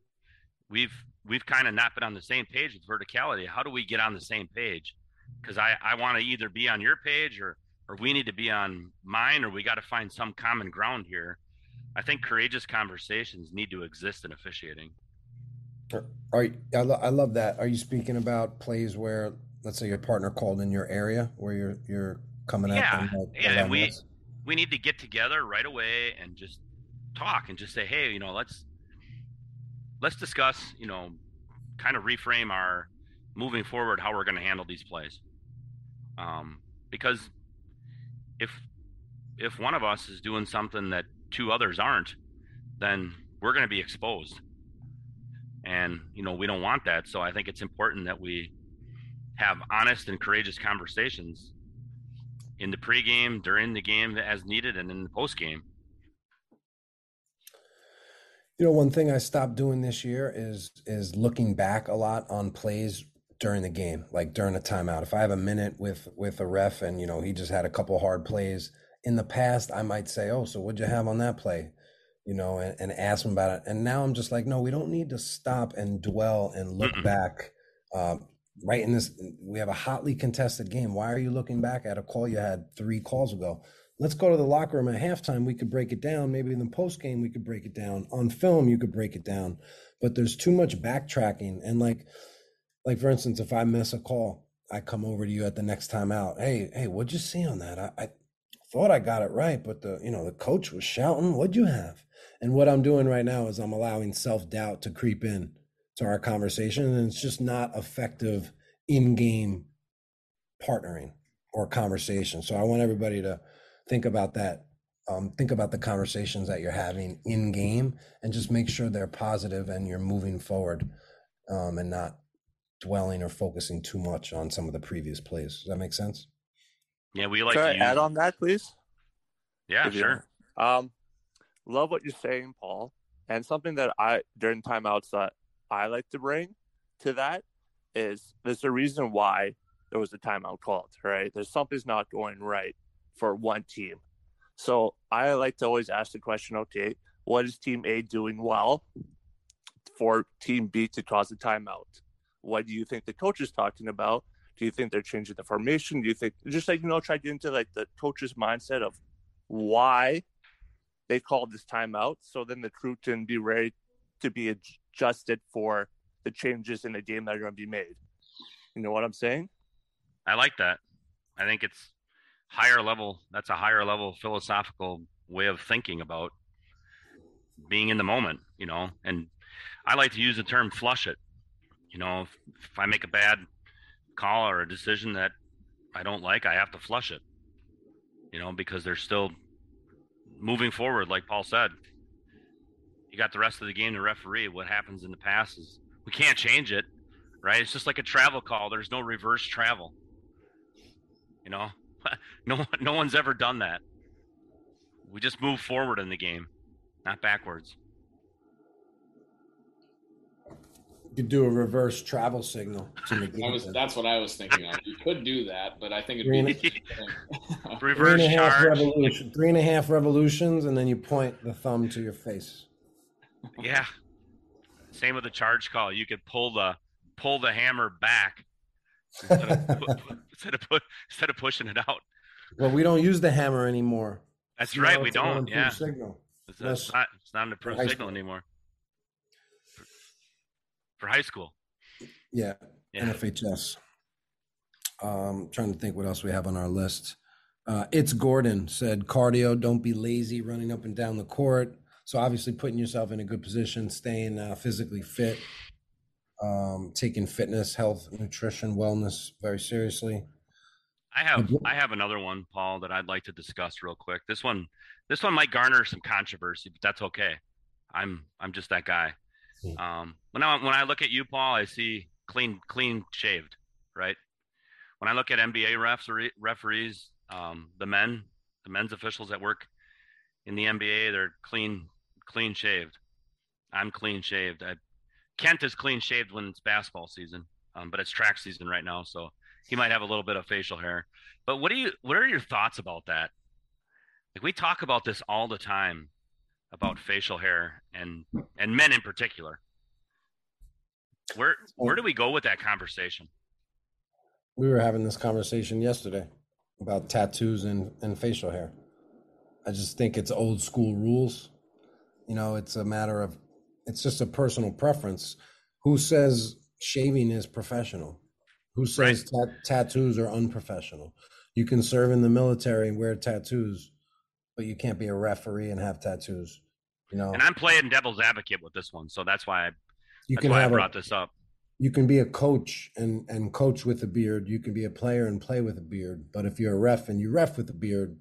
we've we've kind of not been on the same page with verticality. How do we get on the same page? Because I I want to either be on your page or or we need to be on mine or we got to find some common ground here. I think courageous conversations need to exist in officiating. Are you, I, lo- I love that. Are you speaking about plays where, let's say, your partner called in your area where you're you're coming at Yeah, them? like, yeah, and we? We need to get together right away and just talk and just say, hey, you know, let's let's discuss, you know, kind of reframe our moving forward how we're going to handle these plays. Um, because if if one of us is doing something that two others aren't, then we're going to be exposed. And you know, we don't want that. So I think it's important that we have honest and courageous conversations in the pregame, during the game as needed, and in the postgame. You know, one thing I stopped doing this year is is looking back a lot on plays during the game, like during a timeout. If I have a minute with with a ref and you know he just had a couple hard plays in the past, I might say, "Oh, so what'd you have on that play?" You know, and, and ask him about it. And now I'm just like, no, we don't need to stop and dwell and look back. Um, right in this, we have a hotly contested game. Why are you looking back at a call you had three calls ago? Let's go to the locker room at halftime. We could break it down. Maybe in the post game, we could break it down. On film, you could break it down. But there's too much backtracking. And like, like for instance, if I miss a call, I come over to you at the next time out. Hey, hey, what'd you see on that? I, I thought I got it right, but the you know the coach was shouting. What'd you have? And what I'm doing right now is I'm allowing self doubt to creep in to our conversation, and it's just not effective in game partnering or conversation. So I want everybody to think about that. Um, think about the conversations that you're having in game, and just make sure they're positive and you're moving forward, um, and not dwelling or focusing too much on some of the previous plays. Does that make sense? Yeah, we like Can to add on that, please? Yeah, If sure. Um, love what you're saying, Paul. And something that I during timeouts that I like to bring to that is there's a reason why there was a timeout called, right? There's something's not going right for one team. So I like to always ask the question, okay, what is team A doing well for team B to cause a timeout? What do you think the coach is talking about? Do you think they're changing the formation? Do you think just like you know, try to get into like the coach's mindset of why they called this timeout, so then the crew can be ready to be adjusted for the changes in the game that are going to be made. You know what I'm saying? I like that. I think it's higher level. That's a higher level philosophical way of thinking about being in the moment, you know. And I like to use the term flush it. You know, if, if I make a bad call or a decision that I don't like, I have to flush it. You know, because they're still moving forward, like Paul said. You got the rest of the game to referee. What happens in the past is we can't change it, right? It's just like a travel call. There's no reverse travel. You know, no no one's ever done that. We just move forward in the game, not backwards. You could do a reverse travel signal to negate I was, that's what I was thinking of. You could do that, but I think it'd Three be and the same thing. Three Reverse and a half charge. revolution, three and a half revolutions, and then you point the thumb to your face. Yeah. Same with the charge call. You could pull the pull the hammer back instead of, instead of, pu- instead of pushing it out. Well, we don't use the hammer anymore. That's Now right. We don't. Yeah. Signal. It's, it's not. It's not an approved signal anymore. For, for high school. Yeah. Yeah. NFHS. Um, trying to think what else we have on our list. Uh, it's Gordon said cardio. Don't be lazy running up and down the court. So obviously putting yourself in a good position, staying uh, physically fit, um, taking fitness, health, nutrition, wellness very seriously. I have. I have another one, Paul, that I'd like to discuss real quick. This one this one might garner some controversy, but that's okay. I'm I'm just that guy. Mm. Um, when I when I look at you, Paul, I see clean clean shaved, right? When I look at NBA refs referees, um, the men, the men's officials that work in the NBA, they're clean clean shaved. I'm clean shaved. I, Kent is clean shaved when it's basketball season, um, but it's track season right now, so he might have a little bit of facial hair. But what do you what are your thoughts about that? Like we talk about this all the time about facial hair and and men in particular. Where where do we go with that conversation? We were having this conversation yesterday about tattoos and, and facial hair. I just think it's old school rules. You know, it's a matter of, it's just a personal preference. Who says shaving is professional? Who says tat- tattoos are unprofessional? You can serve in the military and wear tattoos, but you can't be a referee and have tattoos. You know, And I'm playing devil's advocate with this one, so that's why I you that's can why I brought a, this up. you can be a coach and and coach with a beard you can be a player and play with a beard but if you're a ref and you ref with a beard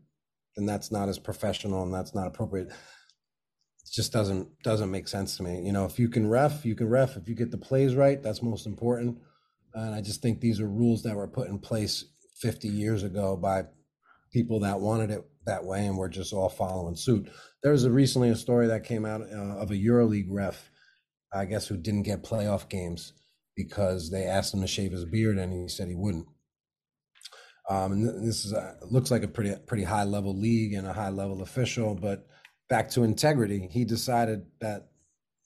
then that's not as professional and that's not appropriate just doesn't doesn't make sense to me you know if you can ref you can ref if you get the plays right that's most important and i just think these are rules that were put in place 50 years ago by people that wanted it that way and we're just all following suit there was a recently a story that came out uh, of a euroleague ref I guess, who didn't get playoff games because they asked him to shave his beard and he said he wouldn't. Um, and this is a, looks like a pretty pretty high level league and a high level official. But back to integrity, he decided that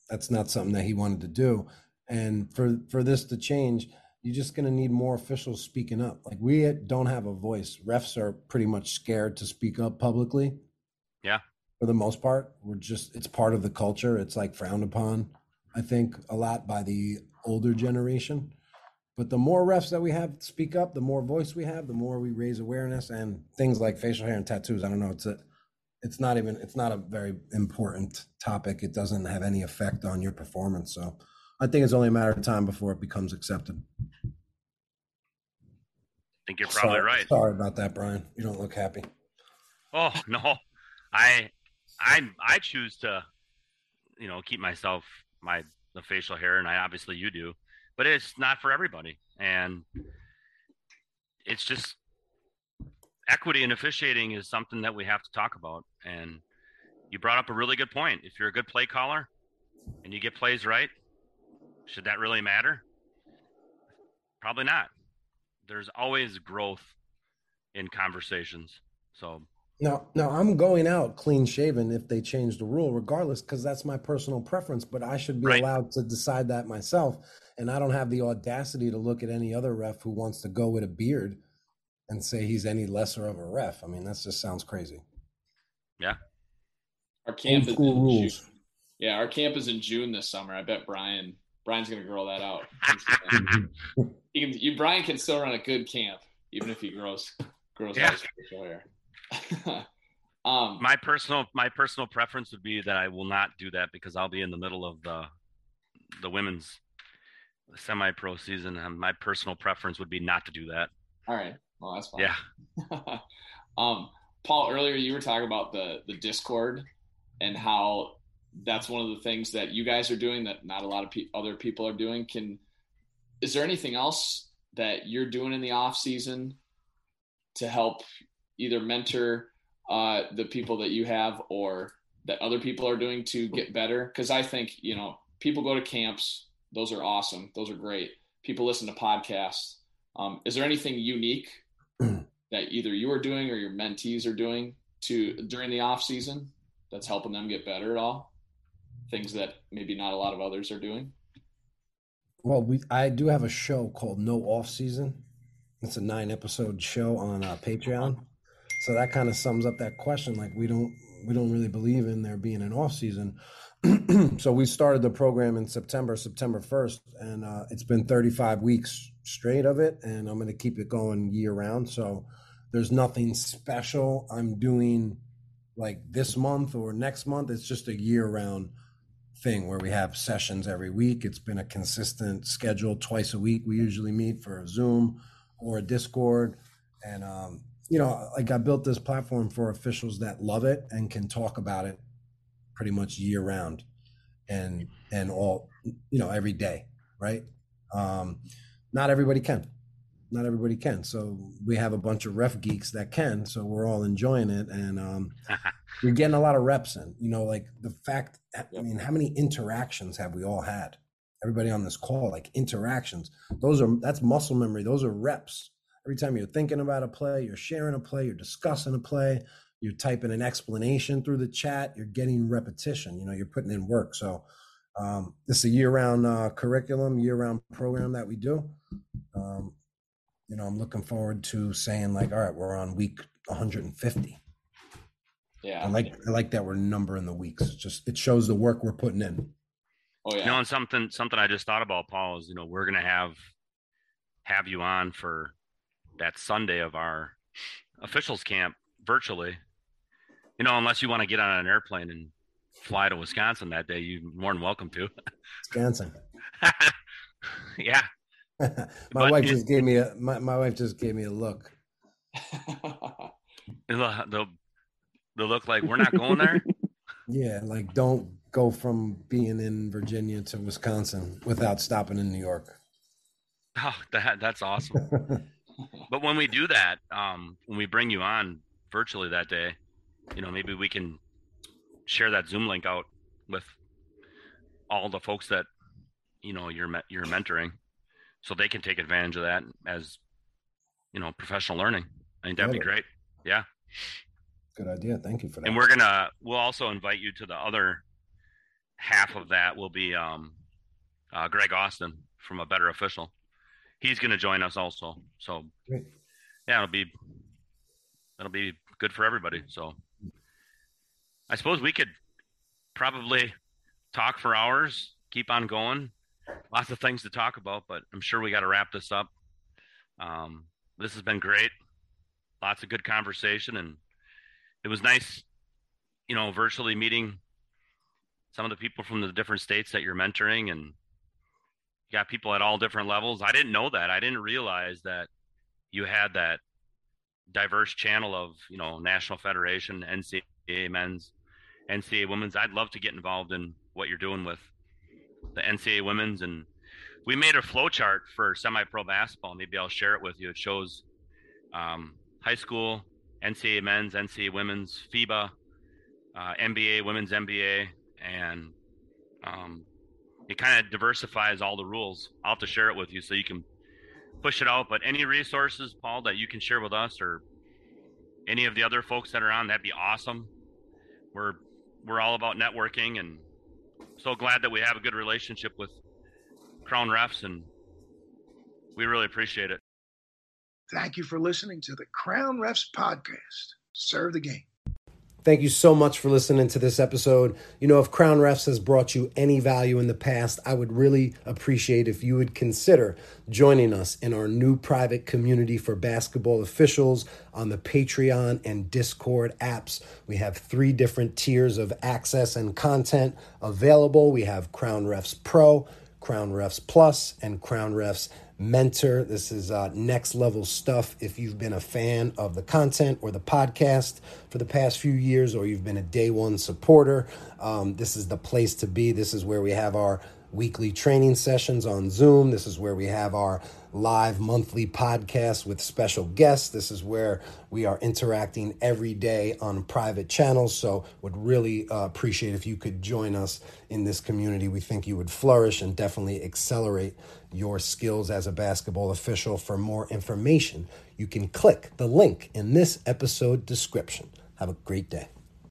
that's not something that he wanted to do. And for for this to change, you're just going to need more officials speaking up. Like we don't have a voice. Refs are pretty much scared to speak up publicly. Yeah. For the most part, we're just it's part of the culture. It's like frowned upon, I think, a lot by the older generation. But the more refs that we have speak up, the more voice we have, the more we raise awareness and things like facial hair and tattoos. I don't know. It's a, it's not even, it's not a very important topic. It doesn't have any effect on your performance. So I think it's only a matter of time before it becomes accepted. I think you're probably sorry, right. Sorry about that, Brian. You don't look happy. Oh no, I I I choose to, you know, keep myself my the facial hair, and I obviously you do, but it's not for everybody, and it's just equity in officiating is something that we have to talk about. And you brought up a really good point. If you're a good play caller and you get plays right, should that really matter? Probably not. There's always growth in conversations. So now, no, I'm going out clean shaven if they change the rule, regardless, because that's my personal preference. But I should be Right. allowed to decide that myself. And I don't have the audacity to look at any other ref who wants to go with a beard and say he's any lesser of a ref. I mean, that just sounds crazy. yeah, Our camp Old is school in rules. June. Yeah, our camp is in June this summer. I bet Brian Brian's gonna grow that out. He's gonna- he can, you, Brian can still run a good camp even if he grows grows Yeah. out his hair. um, my personal my personal preference would be that I will not do that because I'll be in the middle of the the women's semi pro season, and my personal preference would be not to do that. all right, that's fine. Yeah. um, Paul, earlier you were talking about the the Discord and how that's one of the things that you guys are doing that not a lot of pe- other people are doing. Can is there anything else that you're doing in the off season to help either mentor uh, the people that you have or that other people are doing to get better? Because I think you know people go to camps; those are awesome, those are great. People listen to podcasts. Um, is there anything unique that either you are doing or your mentees are doing to during the off season that's helping them get better at all? Things that maybe not a lot of others are doing. Well, we I do have a show called No Off Season. It's a nine episode show on uh, Patreon. So that kind of sums up that question. Like we don't we don't really believe in there being an off season. so we started the program in September, September first, and uh, it's been 35 weeks straight of it, and I'm going to keep it going year round. So there's nothing special I'm doing like this month or next month. It's just a year round thing where we have sessions every week. It's been a consistent schedule twice a week. We usually meet for a Zoom or a Discord. And, um, you know, like I built this platform for officials that love it and can talk about it pretty much year round and, and all, you know, every day. Right. Um, not everybody can. Not everybody can. So we have a bunch of ref geeks that can. So we're all enjoying it. And, um, you're getting a lot of reps in. You know, like the fact, I mean, how many interactions have we all had? Everybody on this call, like interactions. Those are that's muscle memory. Those are reps. Every time you're thinking about a play, you're sharing a play, you're discussing a play, you're typing an explanation through the chat, you're getting repetition. You know, you're putting in work. So um, this is a year-round uh, curriculum, year-round program that we do. Um, you know, I'm looking forward to saying like, all right, we're on week 150. Yeah. I like I like that we're numbering the weeks. It's just it shows the work we're putting in. Oh yeah. You know, and something something I just thought about, Paul, is you know we're gonna have have you on for that Sunday of our officials camp virtually. You know, unless you want to get on an airplane and fly to Wisconsin that day, you're more than welcome to. Wisconsin. yeah. my But wife it- just gave me a my, my wife just gave me a look. They'll, they'll, they'll look like we're not going there. Yeah, like don't go from being in Virginia to Wisconsin without stopping in New York. Oh, that that's awesome. but when we do that, um, when we bring you on virtually that day, you know, maybe we can share that Zoom link out with all the folks that you know you're you're mentoring, so they can take advantage of that as you know professional learning. I think that'd be it. great. Yeah. Good idea. Thank you for that. and we're gonna we'll also invite you to the other half of that will be um uh, greg austin from a better official he's gonna join us also so Great. yeah it'll be it'll be good for everybody so i suppose we could probably talk for hours keep on going lots of things to talk about but i'm sure we got to wrap this up um this has been great lots of good conversation and it was nice you know, virtually meeting some of the people from the different states that you're mentoring and you got people at all different levels. I didn't know that. I didn't realize that you had that diverse channel of, you know, National Federation, NCAA men's, NCAA women's. I'd love to get involved in what you're doing with the NCAA women's and we made a flow chart for semi-pro basketball. Maybe I'll share it with you. It shows um, high school, NCAA men's, NCAA women's, FIBA, uh, NBA, women's NBA, and um, it kind of diversifies all the rules. I'll have to share it with you so you can push it out. But any resources, Paul, that you can share with us or any of the other folks that are on, that'd be awesome. We're we're all about networking and so glad that we have a good relationship with Crown Refs and we really appreciate it. Thank you for listening to the Crown Refs podcast. Serve the game. Thank you so much for listening to this episode. You know, if Crown Refs has brought you any value in the past, I would really appreciate if you would consider joining us in our new private community for basketball officials on the Patreon and Discord apps. We have three different tiers of access and content available. We have Crown Refs Pro, Crown Refs Plus, and Crown Refs Mentor. This is uh, next level stuff. If you've been a fan of the content or the podcast for the past few years, or you've been a day one supporter, um, this is the place to be. This is where we have our weekly training sessions on Zoom. This is where we have our live monthly podcast with special guests. This is where we are interacting every day on private channels. So, would really uh, appreciate if you could join us in this community. We think you would flourish and definitely accelerate your skills as a basketball official. For more information, you can click the link in this episode description. Have a great day.